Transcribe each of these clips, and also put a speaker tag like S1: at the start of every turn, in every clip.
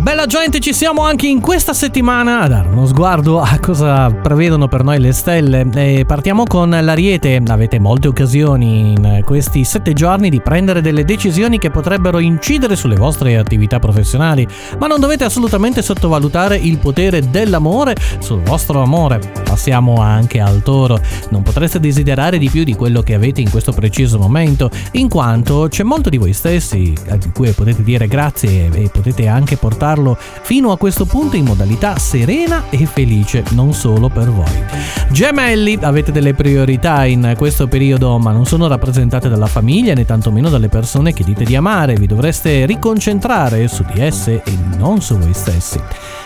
S1: Bella gente, ci siamo anche in questa settimana a dare uno sguardo a cosa prevedono per noi le stelle. E partiamo con l'Ariete. Avete molte occasioni in questi sette giorni di prendere delle decisioni che potrebbero incidere sulle vostre attività professionali, ma non dovete assolutamente sottovalutare il potere dell'amore sul vostro amore. Passiamo anche al Toro. Non potreste desiderare di più di quello che avete in questo preciso momento, in quanto c'è molto di voi stessi a cui potete dire grazie e potete anche portarlo fino a questo punto in modalità serena e felice, non solo per voi. Gemelli, avete delle priorità in questo periodo, ma non sono rappresentate dalla famiglia né tantomeno dalle persone che dite di amare, vi dovreste riconcentrare su di esse e non su voi stessi.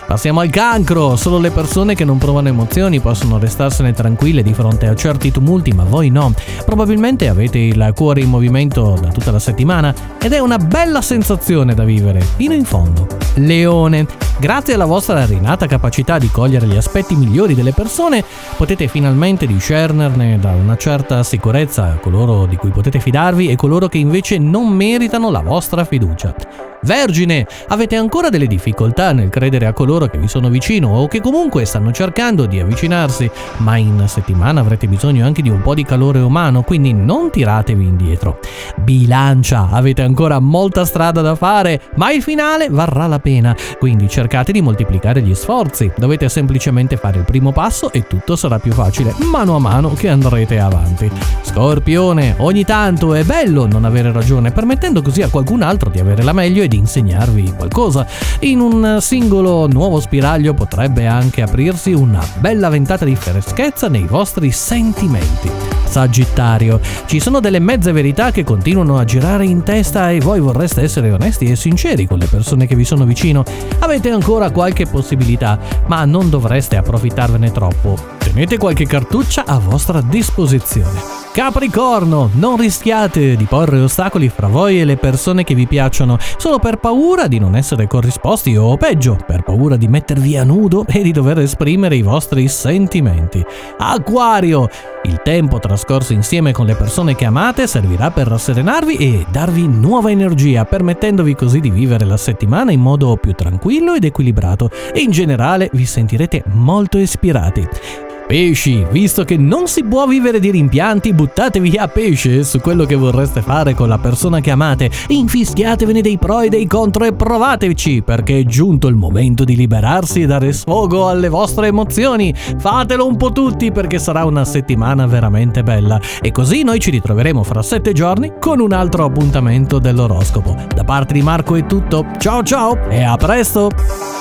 S1: Passiamo al cancro, solo le persone che non provano emozioni possono restarsene tranquille di fronte a certi tumulti, ma voi no. Probabilmente avete il cuore in movimento da tutta la settimana ed è una bella sensazione da vivere, fino in fondo. Leone, grazie alla vostra rinata capacità di cogliere gli aspetti migliori delle persone, potete finalmente discernerne da una certa sicurezza coloro di cui potete fidarvi e coloro che invece non meritano la vostra fiducia. Vergine, avete ancora delle difficoltà nel credere a coloro che vi sono vicino o che comunque stanno cercando di avvicinarsi, ma in settimana avrete bisogno anche di un po' di calore umano, quindi non tiratevi indietro. Bilancia, avete ancora molta strada da fare, ma il finale varrà la pena, quindi cercate di moltiplicare gli sforzi. Dovete semplicemente fare il primo passo e tutto sarà più facile, mano a mano che andrete avanti. Scorpione, ogni tanto è bello non avere ragione, permettendo così a qualcun altro di avere la meglio e di insegnarvi qualcosa. In un singolo nuovo spiraglio potrebbe anche aprirsi una bella ventata di freschezza nei vostri sentimenti. Sagittario, ci sono delle mezze verità che continuano a girare in testa e voi vorreste essere onesti e sinceri con le persone che vi sono vicino. Avete ancora qualche possibilità, ma non dovreste approfittarvene troppo. Tenete qualche cartuccia a vostra disposizione. Capricorno, non rischiate di porre ostacoli fra voi e le persone che vi piacciono solo per paura di non essere corrisposti o peggio, per paura di mettervi a nudo e di dover esprimere i vostri sentimenti. Acquario, il tempo trascorso insieme con le persone che amate servirà per rasserenarvi e darvi nuova energia, permettendovi così di vivere la settimana in modo più tranquillo ed equilibrato in generale vi sentirete molto ispirati. Pesci, visto che non si può vivere di rimpianti, buttatevi a pesce su quello che vorreste fare con la persona che amate, infischiatevene dei pro e dei contro e provateci, perché è giunto il momento di liberarsi e dare sfogo alle vostre emozioni. Fatelo un po' tutti perché sarà una settimana veramente bella. E così noi ci ritroveremo fra sette giorni con un altro appuntamento dell'oroscopo. Da parte di Marco è tutto, ciao ciao e a presto!